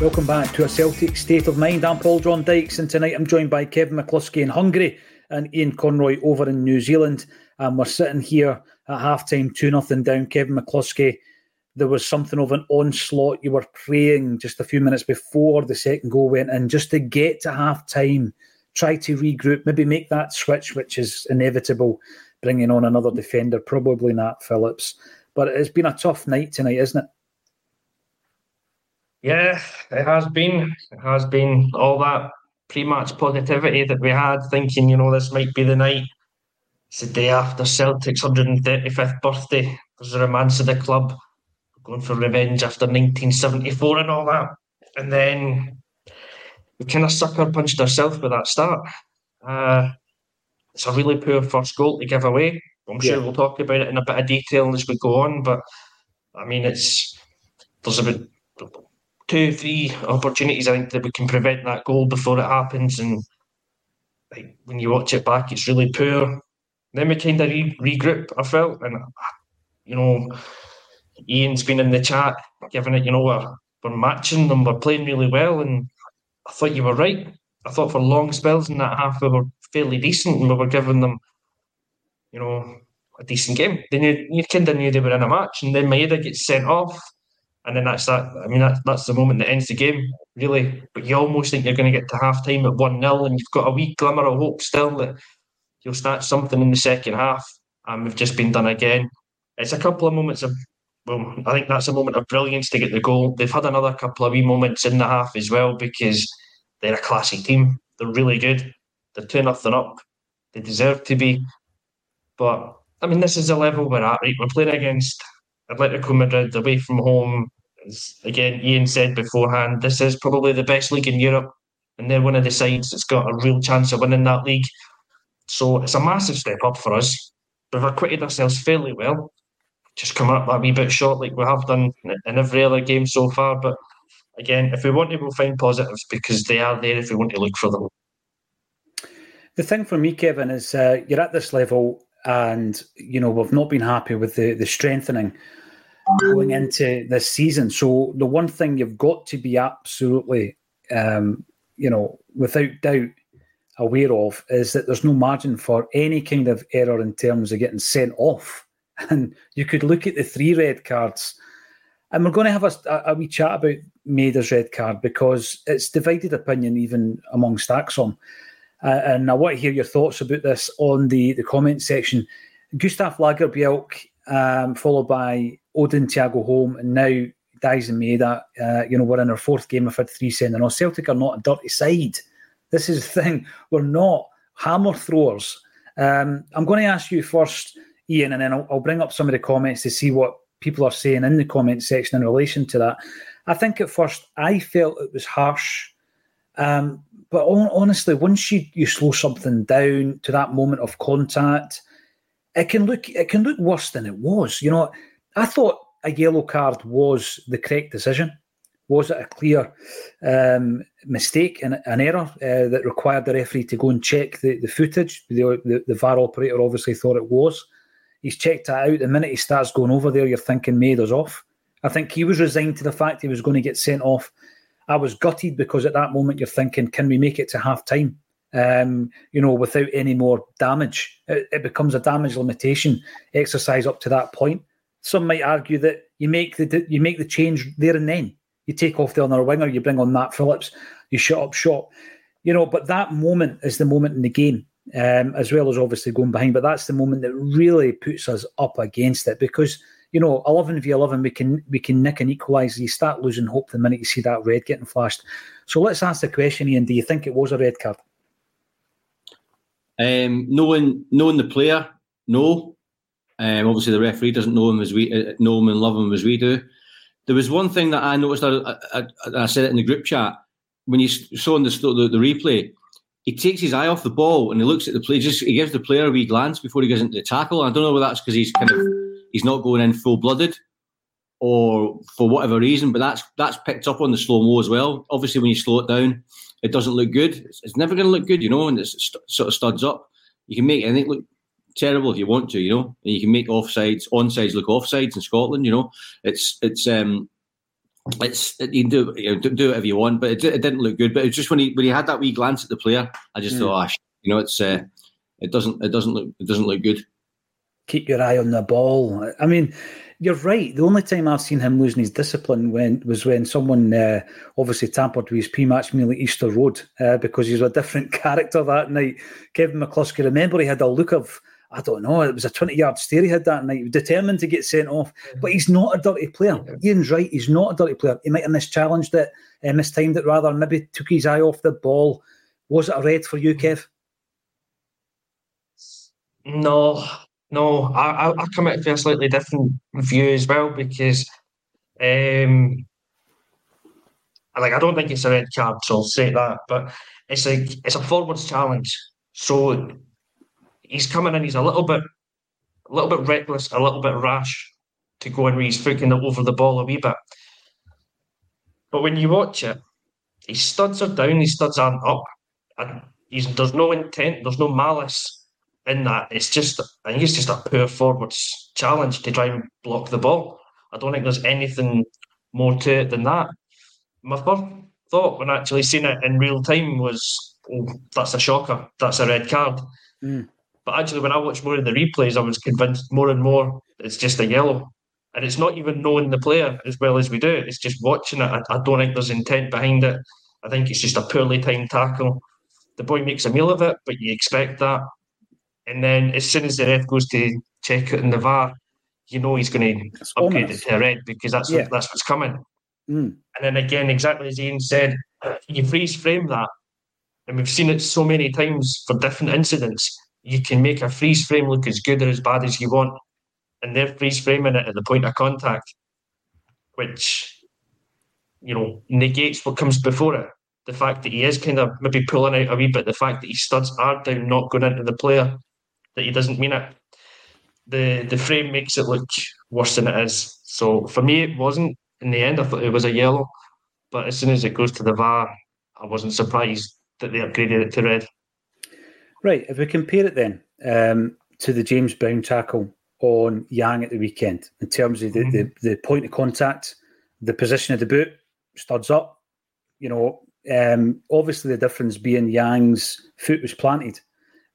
Welcome back to a Celtic State of Mind. I'm Paul John Dykes, and tonight I'm joined by Kevin McCluskie in Hungary and Iain Conroy over in New Zealand. And we're sitting here at halftime, 2 nothing down. Kevin McCluskie, there was something of an onslaught. You were praying just a few minutes before the second goal went in, just to get to half time, try to regroup, maybe make that switch, which is inevitable, bringing on another defender, probably Nat Phillips. But it's been a tough night tonight, isn't it? Yeah, it has been. It has been all that pre-match positivity that we had, thinking, you know, this might be the night. It's the day after Celtic's 135th birthday. There's a romance of the club going for revenge after 1974 and all that. And then we kind of sucker punched ourselves with that start. Uh, it's a really poor first goal to give away. I'm sure yeah. we'll talk about it in a bit of detail as we go on, but I mean, it's there's about two, three opportunities, I think that we can prevent that goal before it happens. And like, when you watch it back, it's really poor. Then we kind of re- regroup. I felt, and you know, Iain's been in the chat, giving it. You know, we're, we're matching them. We're playing really well, and I thought you were right. I thought for long spells in that half we were fairly decent, and we were giving them, you know, a decent game. Then you, you kind of knew they were in a match, and then Maeda gets sent off and then that's that. I mean, that's that's the moment that ends the game, really. But you almost think you're going to get to half time at 1 0, and you've got a wee glimmer of hope still that you'll snatch something in the second half. And we've just been done again. It's a couple of moments of, well, I think that's a moment of brilliance to get the goal. They've had another couple of wee moments in the half as well because they're a classy team. They're really good. They're 2 nothing up. They deserve to be. But, I mean, this is the level we're at, right? We're playing against Atletico Madrid away from home as again Iain said beforehand, this is probably the best league in Europe, and they're one of the sides that's got a real chance of winning that league. So it's a massive step up for us. We've acquitted ourselves fairly well, just coming up that wee bit short like we have done in every other game so far. But again, if we want to, we'll find positives because they are there if we want to look for them. The thing for me, Kevin, is uh, you're at this level, and you know we've not been happy with the the strengthening going into this season. So the one thing you've got to be absolutely, um, you know, without doubt aware of is that there's no margin for any kind of error in terms of getting sent off. And you could look at the three red cards, and we're going to have a, a, wee chat about Maeda's red card because it's divided opinion even amongst ACSOM. Uh, and I want to hear your thoughts about this on the, the comment section. Gustaf Lagerbielke, um, followed by Odin, Thiago Holm, and now Daizen Maeda. Uh, you know, we're in our fourth game. I've had three sending off. Celtic are not a dirty side. This is the thing. We're not hammer throwers. Um, I'm going to ask you first, Iain, and then I'll, I'll, bring up some of the comments to see what people are saying in the comment section in relation to that. I think at first I felt it was harsh. Um, but honestly, once you, you slow something down to that moment of contact, it can look it can look worse than it was. You know, I thought a yellow card was the correct decision. Was it a clear um, mistake and an error uh, that required the referee to go and check the, the footage? The, the, the VAR operator obviously thought it was. He's checked that out. The minute he starts going over there, you're thinking Maeda's off. I think he was resigned to the fact he was going to get sent off. I was gutted because at that moment you're thinking, can we make it to half time? Um, you know, without any more damage. It, it becomes a damage limitation exercise up to that point. Some might argue that you make the you make the change there and then. You take off the other winger, you bring on Nat Phillips, you shut up shop. You know, but that moment is the moment in the game, um, as well as obviously going behind. But that's the moment that really puts us up against it because you know, eleven v eleven, we can we can nick and equalise. You start losing hope the minute you see that red getting flashed. So let's ask the question, Iain. Do you think it was a red card? Um, knowing knowing the player, no. Um, obviously, the referee doesn't know him as we uh, know him and love him as we do. there was one thing that I noticed. I, I, I said it in the group chat when you saw in the, the, the replay. He takes his eye off the ball and he looks at the play. Just he gives the player a wee glance before he goes into the tackle. I don't know whether that's because he's kind of he's not going in full blooded or for whatever reason, but that's that's picked up on the slow mo as well. Obviously, when you slow it down, it doesn't look good. It's, it's never going to look good, you know, and it st- sort of studs up. You can make anything look terrible if you want to, you know, and you can make offsides, onsides look offsides in Scotland, you know. It's it's um it's you can do you know, do whatever you want, but it, it, didn't look good. But it's just when he when he had that wee glance at the player, I just mm. thought, oh, you know, it's uh, it doesn't it doesn't look it doesn't look good. Keep your eye on the ball. I mean, you're right. The only time I've seen him losing his discipline when was when someone uh, obviously tampered with his pre-match meal at Easter Road uh, because he was a different character that night. Kevin McCluskie, remember, he had a look of I don't know. It was a 20 yard stare he had that night. determined to get sent off. But he's not a dirty player. Iain's right. He's not a dirty player. He might have mischallenged it, uh, mistimed it rather, maybe took his eye off the ball. Was it a red for you, Kev? No, no. I, I, I come at it for a slightly different view as well because um, like I don't think it's a red card, so I'll say that. But it's like it's a forwards challenge. So he's coming in, he's a little bit a little bit reckless, a little bit rash to go in where he's flicking it over the ball a wee bit. But when you watch it, his studs are down, his studs aren't up. And he's, there's no intent, there's no malice in that. It's just, I think it's just a poor forwards challenge to try and block the ball. I don't think there's anything more to it than that. My first thought when actually seeing it in real time was, oh, that's a shocker, that's a red card. Mm. But actually, when I watched more of the replays, I was convinced more and more it's just a yellow. And it's not even knowing the player as well as we do. It's just watching it. I, I don't think there's intent behind it. I think it's just a poorly timed tackle. The boy makes a meal of it, but you expect that. And then as soon as the ref goes to check it in the VAR, you know he's going to upgrade it to a red because that's yeah. what, that's what's coming. Mm. And then again, exactly as Iain said, you freeze frame that, and we've seen it so many times for different incidents you can make a freeze frame look as good or as bad as you want, and they're freeze framing it at the point of contact, which you know negates what comes before it. The fact that he is kind of maybe pulling out a wee bit, the fact that his studs are down, not going into the player, that he doesn't mean it. The the frame makes it look worse than it is. So for me, it wasn't. In the end, I thought it was a yellow, but as soon as it goes to the VAR, I wasn't surprised that they upgraded it to red. Right. If we compare it then um, to the James Brown tackle on Yang at the weekend, in terms of the, mm-hmm. the, the, point of contact, the position of the boot, studs up, you know, um, obviously the difference being Yang's foot was planted,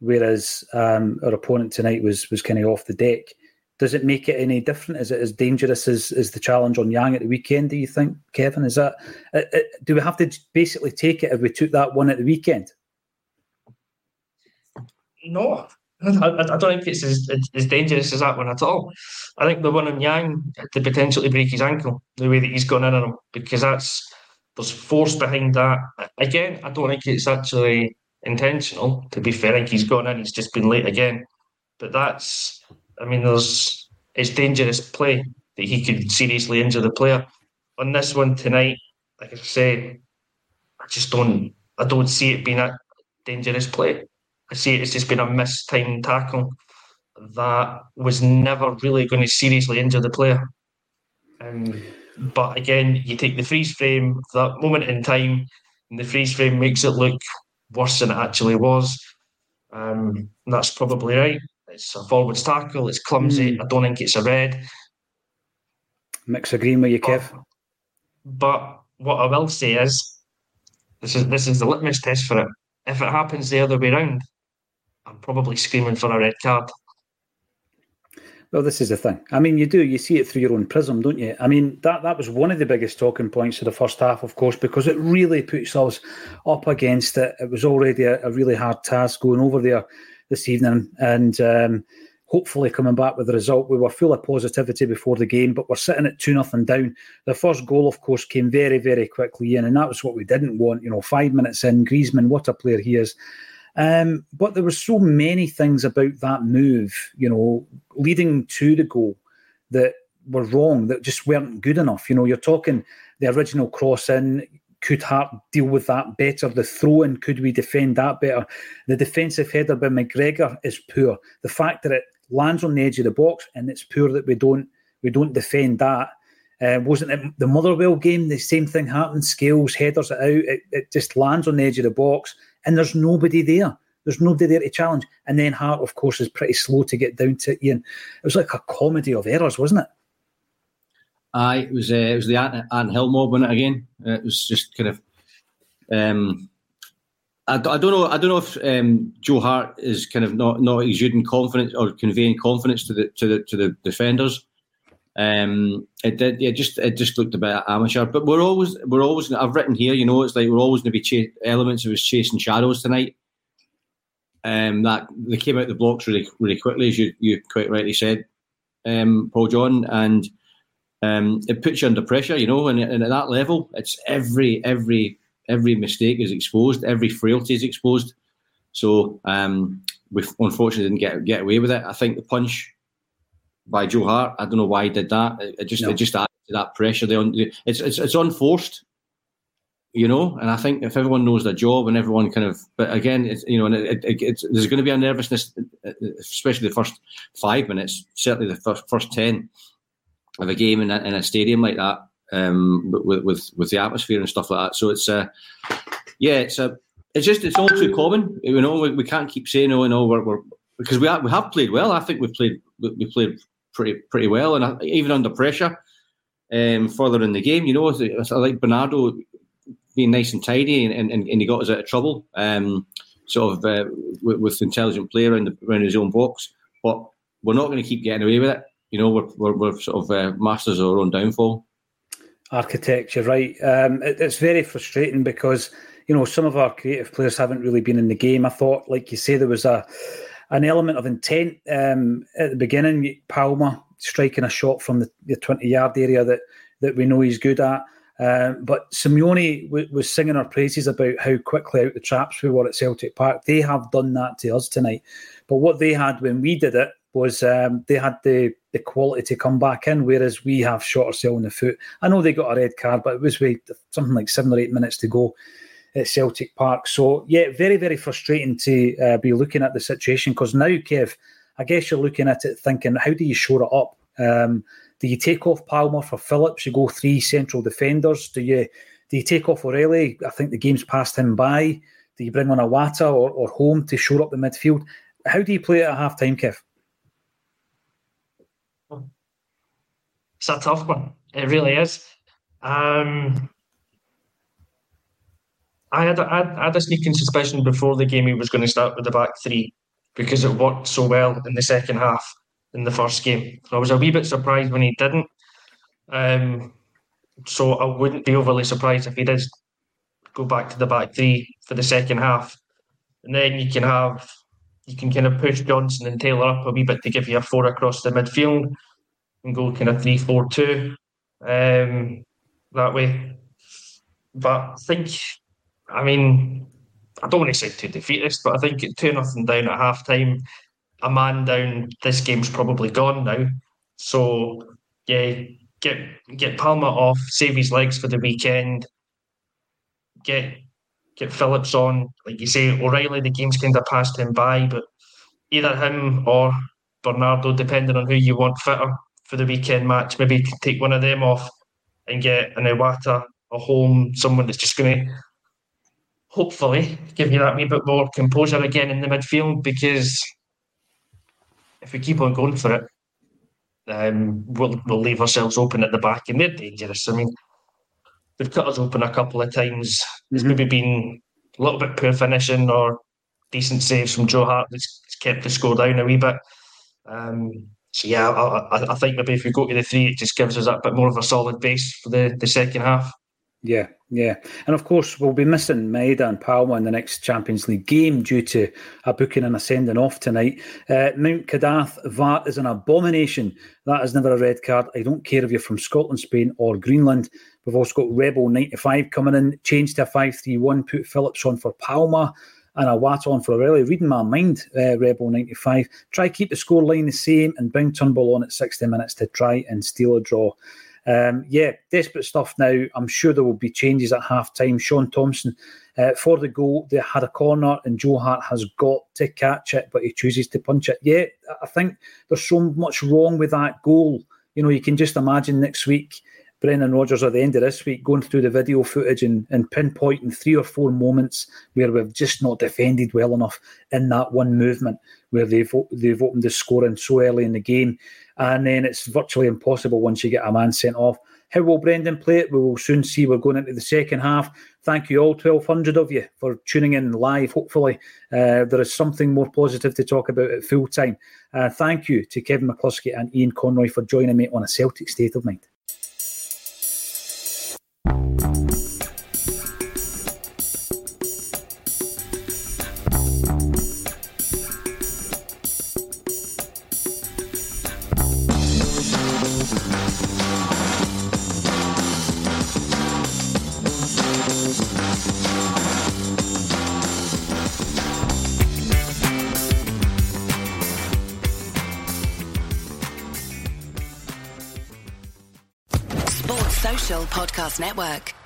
whereas um, our opponent tonight was was kind of off the deck. Does it make it any different? Is it as dangerous as, as the challenge on Yang at the weekend? Do you think, Kevin? Is that uh, uh, do we have to basically take it if we took that one at the weekend? No, I, I, don't think it's as, as dangerous as that one at all. I think the one on Yang the potential to break his ankle the way that he's gone in on him because that's there's force behind that. Again, I don't think it's actually intentional. To be fair, I think he's gone in. He's just been late again. But that's, I mean, there's it's dangerous play that he could seriously injure the player. On this one tonight, like I say, I just don't, I don't see it being a dangerous play. I see it's just been a missed mistimed tackle that was never really going to seriously injure the player. Um, but again, you take the freeze frame, that moment in time, and the freeze frame makes it look worse than it actually was. Um, that's probably right. It's a forwards tackle, it's clumsy. Mm. I don't think it's a red. Mix agreeing with you, Kev. But, but what I will say is this is this is the litmus test for it. If it happens the other way around, I'm probably screaming for a red card. Well, this is the thing. I mean, you do you see it through your own prism, don't you? I mean, that that was one of the biggest talking points of the first half, of course, because it really puts us up against it. It was already a, a really hard task going over there this evening, and um, hopefully coming back with the result. We were full of positivity before the game, but we're sitting at two nothing down. The first goal, of course, came very, very quickly in, and that was what we didn't want. You know, five minutes in, Griezmann, what a player he is. Um, but there were so many things about that move, you know, leading to the goal that were wrong, that just weren't good enough. You know, you're talking the original cross in. Could Hart deal with that better? The throw in, could we defend that better? The defensive header by McGregor is poor. The fact that it lands on the edge of the box and it's poor that we don't we don't defend that. Uh, wasn't it the Motherwell game? The same thing happened. Scales headers it out. It, it just lands on the edge of the box, and there's nobody there. There's nobody there to challenge. And then Hart, of course, is pretty slow to get down to Iain. It was like a comedy of errors, wasn't it? Aye, it was. Uh, it was the Ant, Ant Hill mob, wasn't it? Again, it was just kind of. Um, I, I don't know. I don't know if um, Joe Hart is kind of not not exuding confidence or conveying confidence to the to the to the defenders. Um, it did. Yeah, just it just looked a bit amateur. But we're always we're always. I've written here. You know, it's like we're always going to be ch- elements of us chasing shadows tonight. Um, that they came out the blocks really really quickly, as you you quite rightly said, um, Paul John, and um, it puts you under pressure. You know, and, and at that level, it's every every every mistake is exposed, every frailty is exposed. So um, we unfortunately didn't get get away with it. I think the punch by Joe Hart, I don't know why he did that. It, just no. it just added to that pressure. There, it's it's it's unforced, you know. And I think if everyone knows their job and everyone kind of, but again, it's you know, and it, it, it's there's going to be a nervousness, especially the first five minutes, certainly the first first ten of a game in a, in a stadium like that um, with, with with the atmosphere and stuff like that. So it's uh, yeah, it's a it's just it's all too common. You know, we, we can't keep saying oh, know, we're, we're because we have, we have played well. I think we've played we played pretty pretty well, and even under pressure, um, further in the game, you know, I like Bernardo being nice and tidy, and, and, and he got us out of trouble. Um, sort of uh, with, with intelligent play around, the, around his own box, but we're not going to keep getting away with it. You know, we're, we're, we're sort of uh, masters of our own downfall architecture, right? Um, it, it's very frustrating because you know some of our creative players haven't really been in the game. I thought, like you say, there was a an element of intent um, at the beginning. Palma striking a shot from the, the twenty yard area that that we know he's good at. Uh, but Simeone w- was singing our praises about how quickly out the traps we were at Celtic Park. They have done that to us tonight. But what they had when we did it was um, they had the, the quality to come back in, whereas we have shot ourselves in the foot. I know they got a red card, but it was with something like seven or eight minutes to go at Celtic Park. So, yeah, very, very frustrating to uh, be looking at the situation because now, Kev, I guess you're looking at it thinking, how do you shore it up? Um, do you take off Palma for Phillips? You go three central defenders. Do you do you take off O'Riley? I think the game's passed him by. Do you bring on Iwata or, or Holm to shore up the midfield? How do you play it at half time, Kev? it's a tough one. It really is. Um, I had, a, I had a sneaking suspicion before the game he was going to start with the back three because it worked so well in the second half in the first game. I was a wee bit surprised when he didn't. Um, so I wouldn't be overly surprised if he did go back to the back three for the second half. And then you can have you can kind of push Johnston and Taylor up a wee bit to give you a four across the midfield and go kind of three four two um, that way. But I think, I mean, I don't want to say too defeatist, but I think two nothing down at half time, a man down, this game's probably gone now. So yeah, get get Palma off, save his legs for the weekend. Get get Phillips on, like you say, O'Riley. The game's kind of passed him by, but either him or Bernardo, depending on who you want fitter, for the weekend match. Maybe take one of them off and get an Iwata, a Holm, someone that's just going to hopefully give you that wee bit more composure again in the midfield because if we keep on going for it, um, we'll, we'll leave ourselves open at the back and they're dangerous. I mean, they've cut us open a couple of times. Mm-hmm. It's maybe been a little bit poor finishing or decent saves from Joe Hart that's kept the score down a wee bit. Um, so yeah, I, I, think maybe if we go to the three, it just gives us a bit more of a solid base for the, the second half. Yeah, yeah. And of course, we'll be missing Maeda and Palma in the next Champions League game due to a booking and a sending off tonight. Uh, Mount Kadath, that is an abomination. That is never a red card. I don't care if you're from Scotland, Spain, or Greenland. We've also got Rebel 95 coming in, change to a 5 3 1, put Phillips on for Palma. and Iwata on for O'Riley reading my mind, uh, Rebel 95. Try keep the score line the same and bring Turnbull on at 60 minutes to try and steal a draw. Um, yeah, desperate stuff now. I'm sure there will be changes at half time. Sean Thompson uh, for the goal, they had a corner, and Joe Hart has got to catch it, but he chooses to punch it. Yeah, I think there's so much wrong with that goal. You know, you can just imagine next week Brendan Rodgers at the end of this week going through the video footage and, and pinpointing three or four moments where we've just not defended well enough in that one movement where they've they've opened the scoring so early in the game, and then it's virtually impossible once you get a man sent off. How will Brendan play it? We will soon see. We're going into the second half. Thank you all, 1,200 of you, for tuning in live. Hopefully, uh, there is something more positive to talk about at full time. Uh, thank you to Kevin McCluskie and Iain Conroy for joining me on a Celtic State of Mind. Podcast Network.